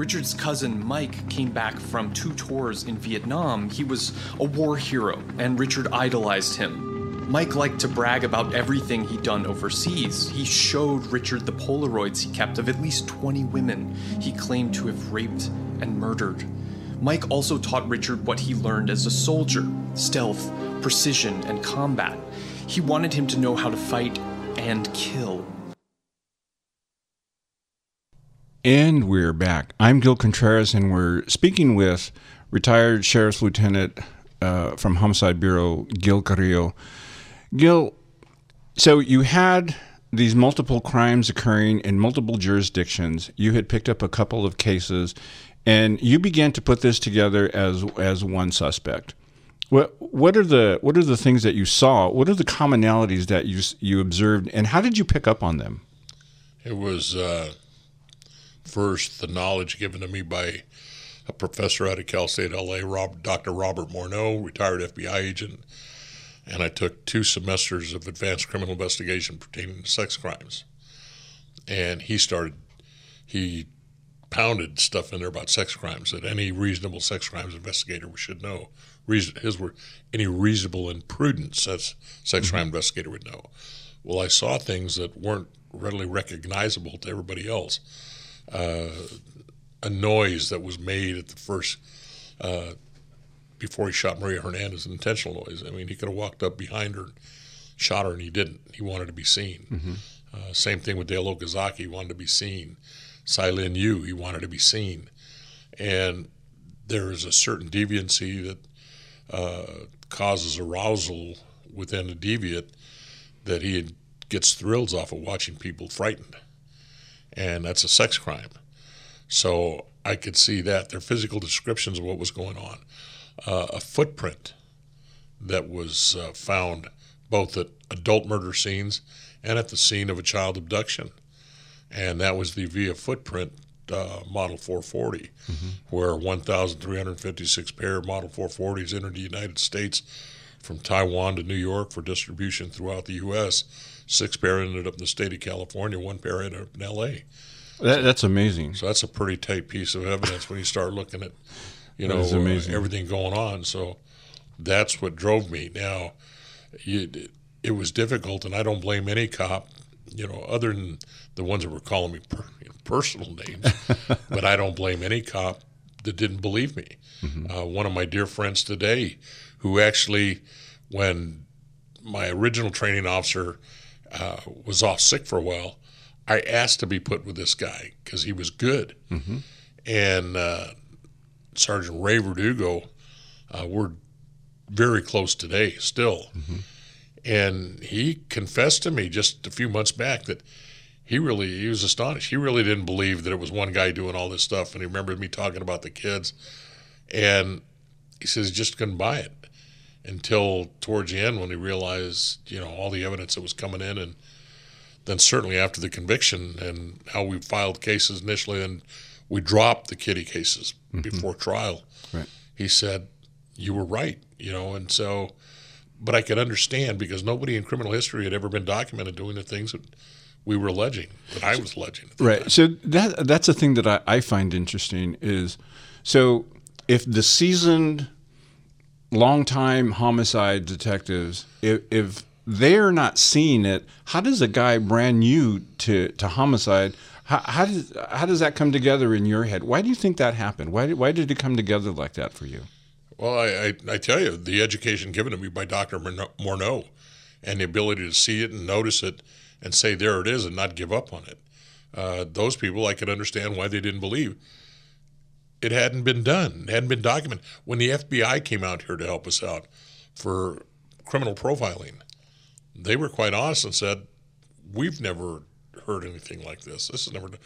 Richard's cousin Mike came back from two tours in Vietnam. He was a war hero, and Richard idolized him. Mike liked to brag about everything he'd done overseas. He showed Richard the Polaroids he kept of at least 20 women he claimed to have raped and murdered. Mike also taught Richard what he learned as a soldier stealth, precision, and combat. He wanted him to know how to fight and kill. And we're back. I'm Gil Contreras, and we're speaking with retired Sheriff's Lieutenant uh, from Homicide Bureau, Gil Carrillo. Gil, so you had these multiple crimes occurring in multiple jurisdictions. You had picked up a couple of cases, and you began to put this together as as one suspect. What what are the what are the things that you saw? What are the commonalities that you you observed, and how did you pick up on them? It was uh, first the knowledge given to me by a professor out of Cal State LA, Rob, Dr. Robert Morneau, retired FBI agent, and I took two semesters of advanced criminal investigation pertaining to sex crimes. And he started, he pounded stuff in there about sex crimes that any reasonable sex crimes investigator should know. Reason, his were any reasonable and prudent sex, sex mm-hmm. crime investigator would know. Well, I saw things that weren't readily recognizable to everybody else. Uh, a noise that was made at the first uh, before he shot Maria Hernandez, an intentional noise. I mean, he could have walked up behind her, and shot her, and he didn't. He wanted to be seen. Mm-hmm. Uh, same thing with Dayle Okazaki. He wanted to be seen. Tsai-Lian Yu, he wanted to be seen. And there is a certain deviancy that uh, causes arousal within a deviant that he gets thrills off of watching people frightened. And that's a sex crime. So I could see that. Their physical descriptions of what was going on. Uh, a footprint that was uh, found both at adult murder scenes and at the scene of a child abduction and that was the Avia footprint uh, Model 440, mm-hmm. where 1,356 pair of Model 440s entered the United States from Taiwan to New York for distribution throughout the U.S. Six pair ended up in the state of California. One pair ended up in L.A. That, that's amazing. So that's a pretty tight piece of evidence when you start looking at, you know, uh, everything going on. So that's what drove me. Now, you, it was difficult, and I don't blame any cop you know, other than the ones that were calling me per, you know, personal names, but I don't blame any cop that didn't believe me. Mm-hmm. Uh, one of my dear friends today, who actually, when my original training officer uh, was off sick for a while, I asked to be put with this guy because he was good. Mm-hmm. And uh, Sergeant Ray Verdugo, uh, we're very close today still. Mm-hmm. And he confessed to me just a few months back that he really he was astonished. He really didn't believe that it was one guy doing all this stuff. And he remembered me talking about the kids. And he says he just couldn't buy it until towards the end when he realized, you know, all the evidence that was coming in and then certainly after the conviction and how we filed cases initially and we dropped the kitty cases mm-hmm. before trial. Right. He said, You were right, you know, and so but I could understand because nobody in criminal history had ever been documented doing the things that we were alleging, that I was alleging. Right. Time. So that that's the thing that I, I find interesting is so if the seasoned, long-time homicide detectives, if, if they're not seeing it, how does a guy brand new to, to homicide? How, how, does how does that come together in your head? Why do you think that happened? Why did, why did it come together like that for you? Well, I, I, I, tell you, the education given to me by Dr. Morneau and the ability to see it and notice it and say, there it is, and not give up on it. Uh, those people, I could understand why they didn't believe. It hadn't been done, it hadn't been documented. When the FBI came out here to help us out for criminal profiling, they were quite honest and said, We've never heard anything like this. This is never done.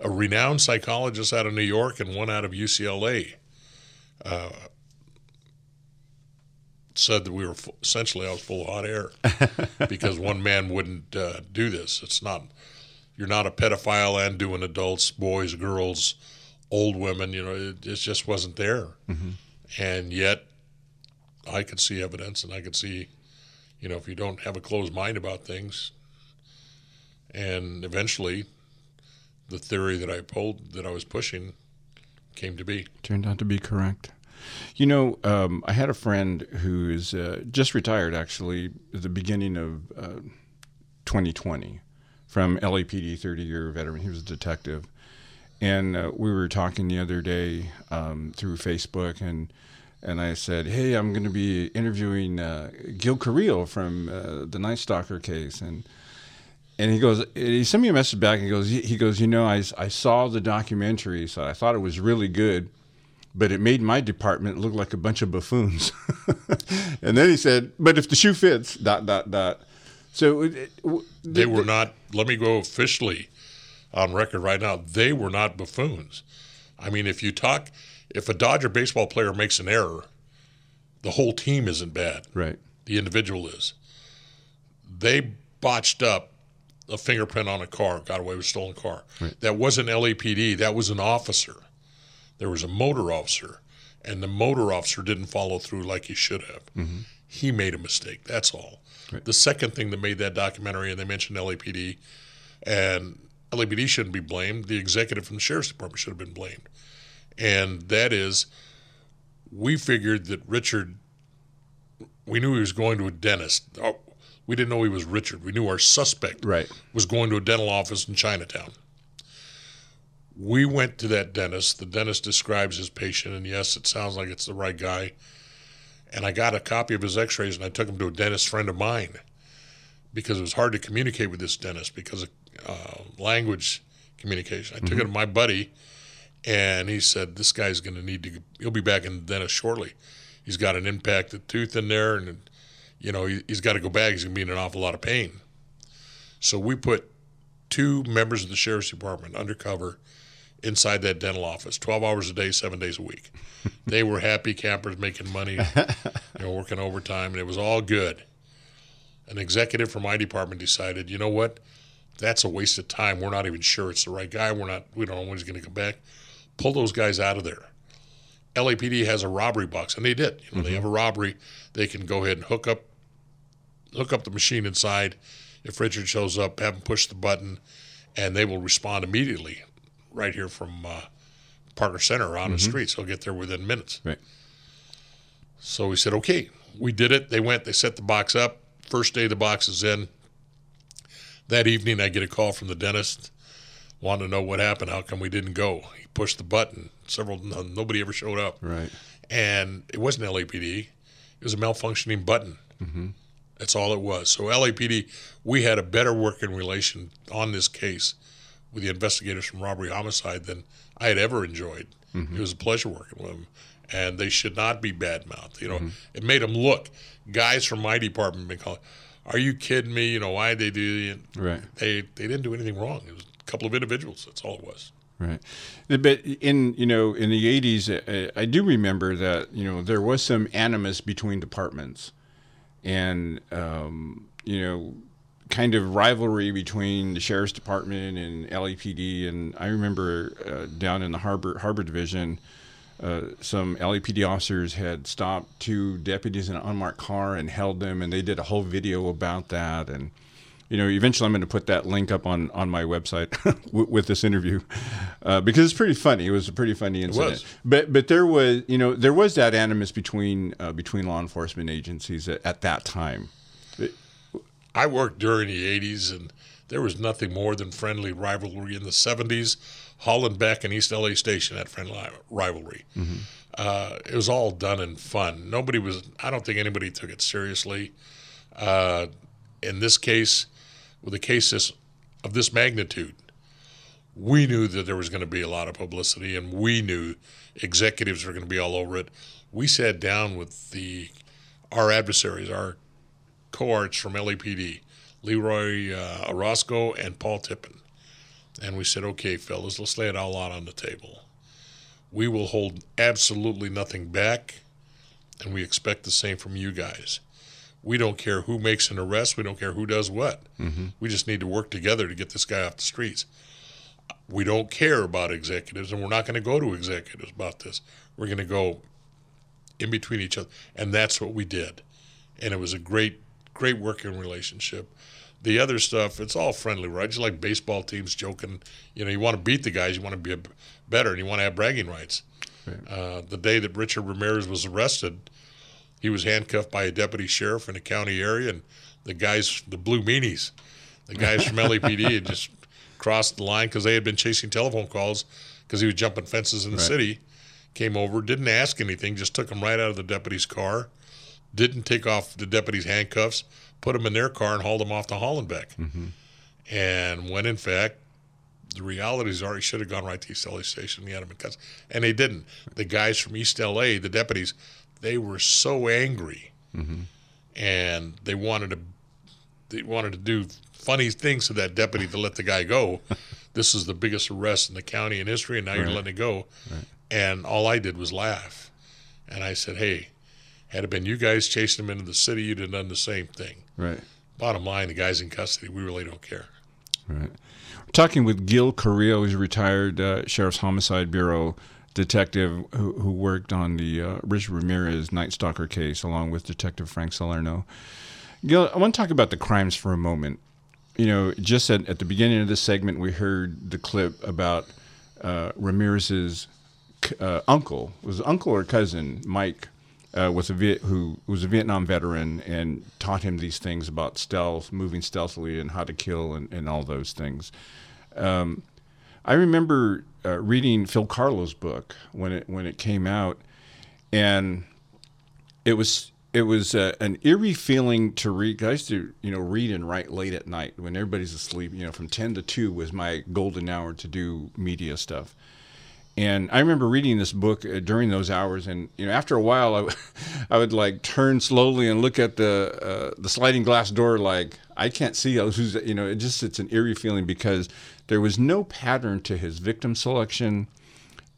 A renowned psychologist out of New York and one out of UCLA. Uh, said that we were essentially I was full of hot air because one man wouldn't uh, do this. It's not you're not a pedophile and doing adults, boys, girls, old women. You know, it, it just wasn't there. Mm-hmm. And yet, I could see evidence, and I could see, you know, if you don't have a closed mind about things, and eventually, the theory that I pulled that I was pushing came to be. Turned out to be correct. You know, um, I had a friend who is uh, just retired, actually, at the beginning of uh, 2020 from LAPD, 30 year veteran. He was a detective. And uh, we were talking the other day um, through Facebook, and and I said, "Hey, I'm going to be interviewing uh, Gil Carrillo from uh, the Night Stalker case," and and he goes, he sent me a message back. And he goes, he goes, you know, I I saw the documentary, so I thought it was really good, but it made my department look like a bunch of buffoons. and then he said, but if the shoe fits, dot dot dot. So it, it, They were not. Let me go officially on record right now. They were not buffoons. I mean, if you talk, if a Dodger baseball player makes an error, the whole team isn't bad. right. The individual is. They botched up a fingerprint on a car, got away with a stolen car. Right. That wasn't LAPD. That was an officer. There was a motor officer, and the motor officer didn't follow through like he should have. Mm-hmm. He made a mistake. That's all. Right. The second thing that made that documentary, and they mentioned LAPD, and LAPD shouldn't be blamed. The executive from the sheriff's department should have been blamed, and that is, we figured that Richard. We knew he was going to a dentist. Oh, we didn't know he was Richard. We knew our suspect Right. was going to a dental office in Chinatown. We went to that dentist. The dentist describes his patient, and yes, it sounds like it's the right guy. And I got a copy of his x rays and I took him to a dentist friend of mine because it was hard to communicate with this dentist because uh, language communication. I took it to my buddy, and he said, This guy's going to need to, he'll be back in the dentist shortly. He's got an impacted tooth in there, and, you know, he, he's got to go back. He's going to be in an awful lot of pain. So we put two members of the sheriff's department undercover inside that dental office, 12 hours a day, seven days a week. they were happy campers making money, you know, working overtime, and it was all good. An executive from my department decided, you know what? That's a waste of time. We're not even sure it's the right guy. We're not. We don't know when he's going to come back. Pull those guys out of there. LAPD has a robbery box, and they did. You know, they have a robbery. They can go ahead and hook up, hook up the machine inside. If Richard shows up, have him push the button, and they will respond immediately, right here from uh, Parker Center on the streets. He'll get there within minutes. Right. So we said, okay, we did it. They went, they set the box up. First day the box is in. That evening, I get a call from the dentist, wanting to know what happened. How come we didn't go? He pushed the button. Several, nobody ever showed up. Right. And it wasn't LAPD. It was a malfunctioning button. Mm-hmm. That's all it was. So LAPD, we had a better working relation on this case with the investigators from robbery homicide than I had ever enjoyed. Mm-hmm. It was a pleasure working with them, and they should not be bad mouthed. You know, mm-hmm. it made them look. Guys from my department been calling, "Are you kidding me? You know why they do?" it?" Right. They they didn't do anything wrong. It was a couple of individuals. That's all it was. Right, but in you know in the '80s, uh, I do remember that you know there was some animus between departments, and um, you know, kind of rivalry between the sheriff's department and LAPD. And I remember uh, down in the harbor harbor division, uh, some LAPD officers had stopped two deputies in an unmarked car and held them, and they did a whole video about that. And you know, eventually I'm going to put that link up on on my website with, with this interview uh, because it's pretty funny. It was a pretty funny incident. But but there was you know there was that animus between uh, between law enforcement agencies at, at that time. I worked during the 80s, and there was nothing more than friendly rivalry in the 70s. Hollenbeck and East LA Station had friendly rivalry. Uh, it was all done in fun. Nobody was, I don't think anybody took it seriously. Uh, in this case, with a case this, of this magnitude, we knew that there was going to be a lot of publicity, and we knew executives were going to be all over it. We sat down with the our adversaries, our cohorts from LAPD, Leroy uh, Orozco and Paul Tippin. And we said, okay, fellas, let's lay it all out on the table. We will hold absolutely nothing back, and we expect the same from you guys. We don't care who makes an arrest, we don't care who does what. We just need to work together to get this guy off the streets. We don't care about executives, and we're not going to go to executives about this. We're going to go in between each other. And that's what we did. And it was a great, great working relationship. the other stuff, it's all friendly, right? Just like baseball teams joking. You know, you want to beat the guys, you want to be a, better, and you want to have bragging rights. Right. Uh, the day that Richard Ramirez was arrested, he was handcuffed by a deputy sheriff in a county area, and the guys, the blue meanies, the guys from LAPD had just crossed the line because they had been chasing telephone calls because he was jumping fences in the right. city. Came over, didn't ask anything, just took him right out of the deputy's car, didn't take off the deputy's handcuffs, put him in their car and hauled him off to Hollenbeck. Mm-hmm. And when in fact, the realities are he should have gone right to East LA Station. He had him in cuffs, and they didn't. The guys from East LA, the deputies, they were so angry, mm-hmm. and they wanted to they wanted to do funny things to that deputy to let the guy go. this is the biggest arrest in the county in history, and now right. you're letting it go. Right. And all I did was laugh, and I said, "Hey, had it been you guys chasing him into the city, you'd have done the same thing. Right. Bottom line, the guy's in custody. We really don't care. Right. We're talking with Gil Carrillo, who's a retired uh, Sheriff's Homicide Bureau detective who, who worked on the uh, Richard Ramirez Night Stalker case along with Detective Frank Salerno. Gil, I want to talk about the crimes for a moment. You know, just at, at the beginning of this segment, we heard the clip about uh, Ramirez's uh, uncle, was uncle or cousin, Mike uh, was a Viet- who was a Vietnam veteran and taught him these things about stealth, moving stealthily, and how to kill, and, and all those things. Um, I remember uh, reading Phil Carlo's book when it when it came out, and it was it was uh, an eerie feeling to read. I used to you know read and write late at night when everybody's asleep. You know, from ten to two was my golden hour to do media stuff. And I remember reading this book uh, during those hours, and you know, after a while, I, w- I would like turn slowly and look at the uh, the sliding glass door, like I can't see who's. You know, it just it's an eerie feeling because there was no pattern to his victim selection.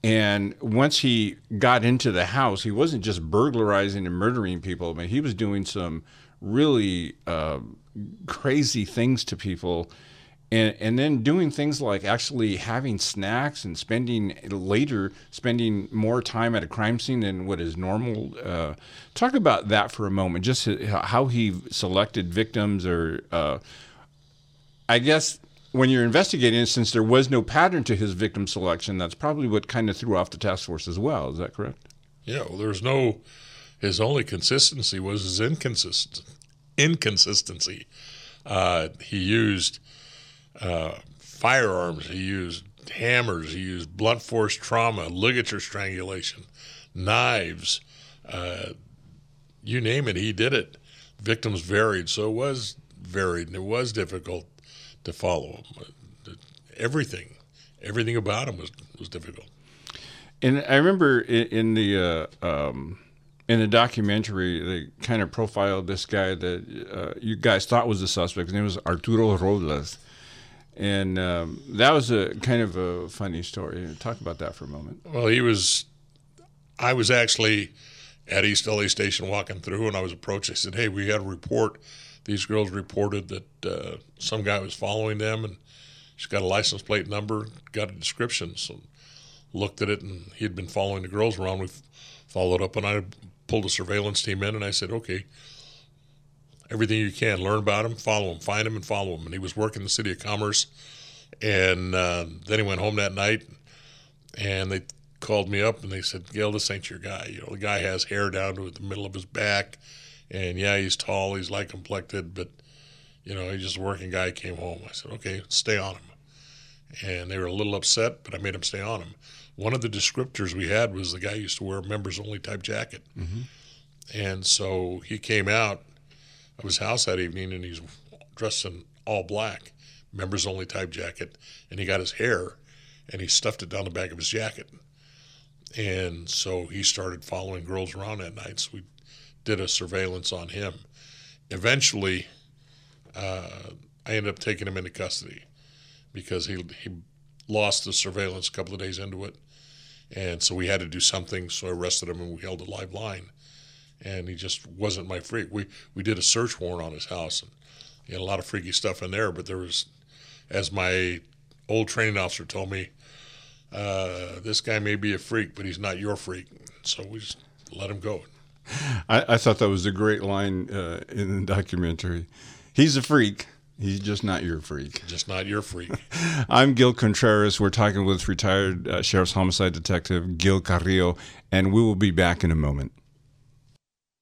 And once he got into the house, he wasn't just burglarizing and murdering people, but he was doing some really uh, crazy things to people and and then doing things like actually having snacks and spending later spending more time at a crime scene than what is normal. Uh, talk about that for a moment. Just how he selected victims, or uh, I guess when you're investigating, since there was no pattern to his victim selection, that's probably what kind of threw off the task force as well. Is that correct? Yeah. Well, there's no. His only consistency was his inconsistent inconsistency. Uh, he used uh, firearms. He used hammers. He used blunt force trauma, ligature strangulation, knives. Uh, you name it, he did it. Victims varied, so it was varied, and it was difficult to follow him. Everything, everything about him was was difficult. And I remember in, in the uh, um, in the documentary, they kind of profiled this guy that uh, you guys thought was the suspect. His name was Arturo Robles and um, that was a kind of a funny story. Talk about that for a moment. Well, he was. I was actually at East LA Station walking through, and I was approached. I said, "Hey, we had a report. These girls reported that uh, some guy was following them, and she's got a license plate number, got a description." So looked at it, and he had been following the girls around. We followed up, and I pulled a surveillance team in, and I said, "Okay, everything you can. Learn about him, follow him, find him, and follow him. And he was working the City of Commerce. And uh, then he went home that night, and they called me up and they said, "Gil, this ain't your guy. You know, the guy has hair down to the middle of his back, and yeah, he's tall, he's light complected, but you know, he's just a working guy. Came home. I said, okay, stay on him. And they were a little upset, but I made them stay on him. One of the descriptors we had was the guy used to wear a members only type jacket. Mm-hmm. And so he came out of his house that evening, and he's dressed in all black, members only type jacket, and he got his hair and he stuffed it down the back of his jacket. And so he started following girls around that night. So we did a surveillance on him. Eventually, uh, I ended up taking him into custody because he he lost the surveillance a couple of days into it, and so we had to do something. So I arrested him and we held a live line and he just wasn't my freak. We we did a search warrant on his house, and he had a lot of freaky stuff in there. But there was, as my old training officer told me, uh, this guy may be a freak, but he's not your freak. So we just let him go. I, I thought that was a great line uh, in the documentary. He's a freak. He's just not your freak. Just not your freak. I'm Gil Contreras. We're talking with retired uh, Sheriff's Homicide Detective Gil Carrillo, and we will be back in a moment.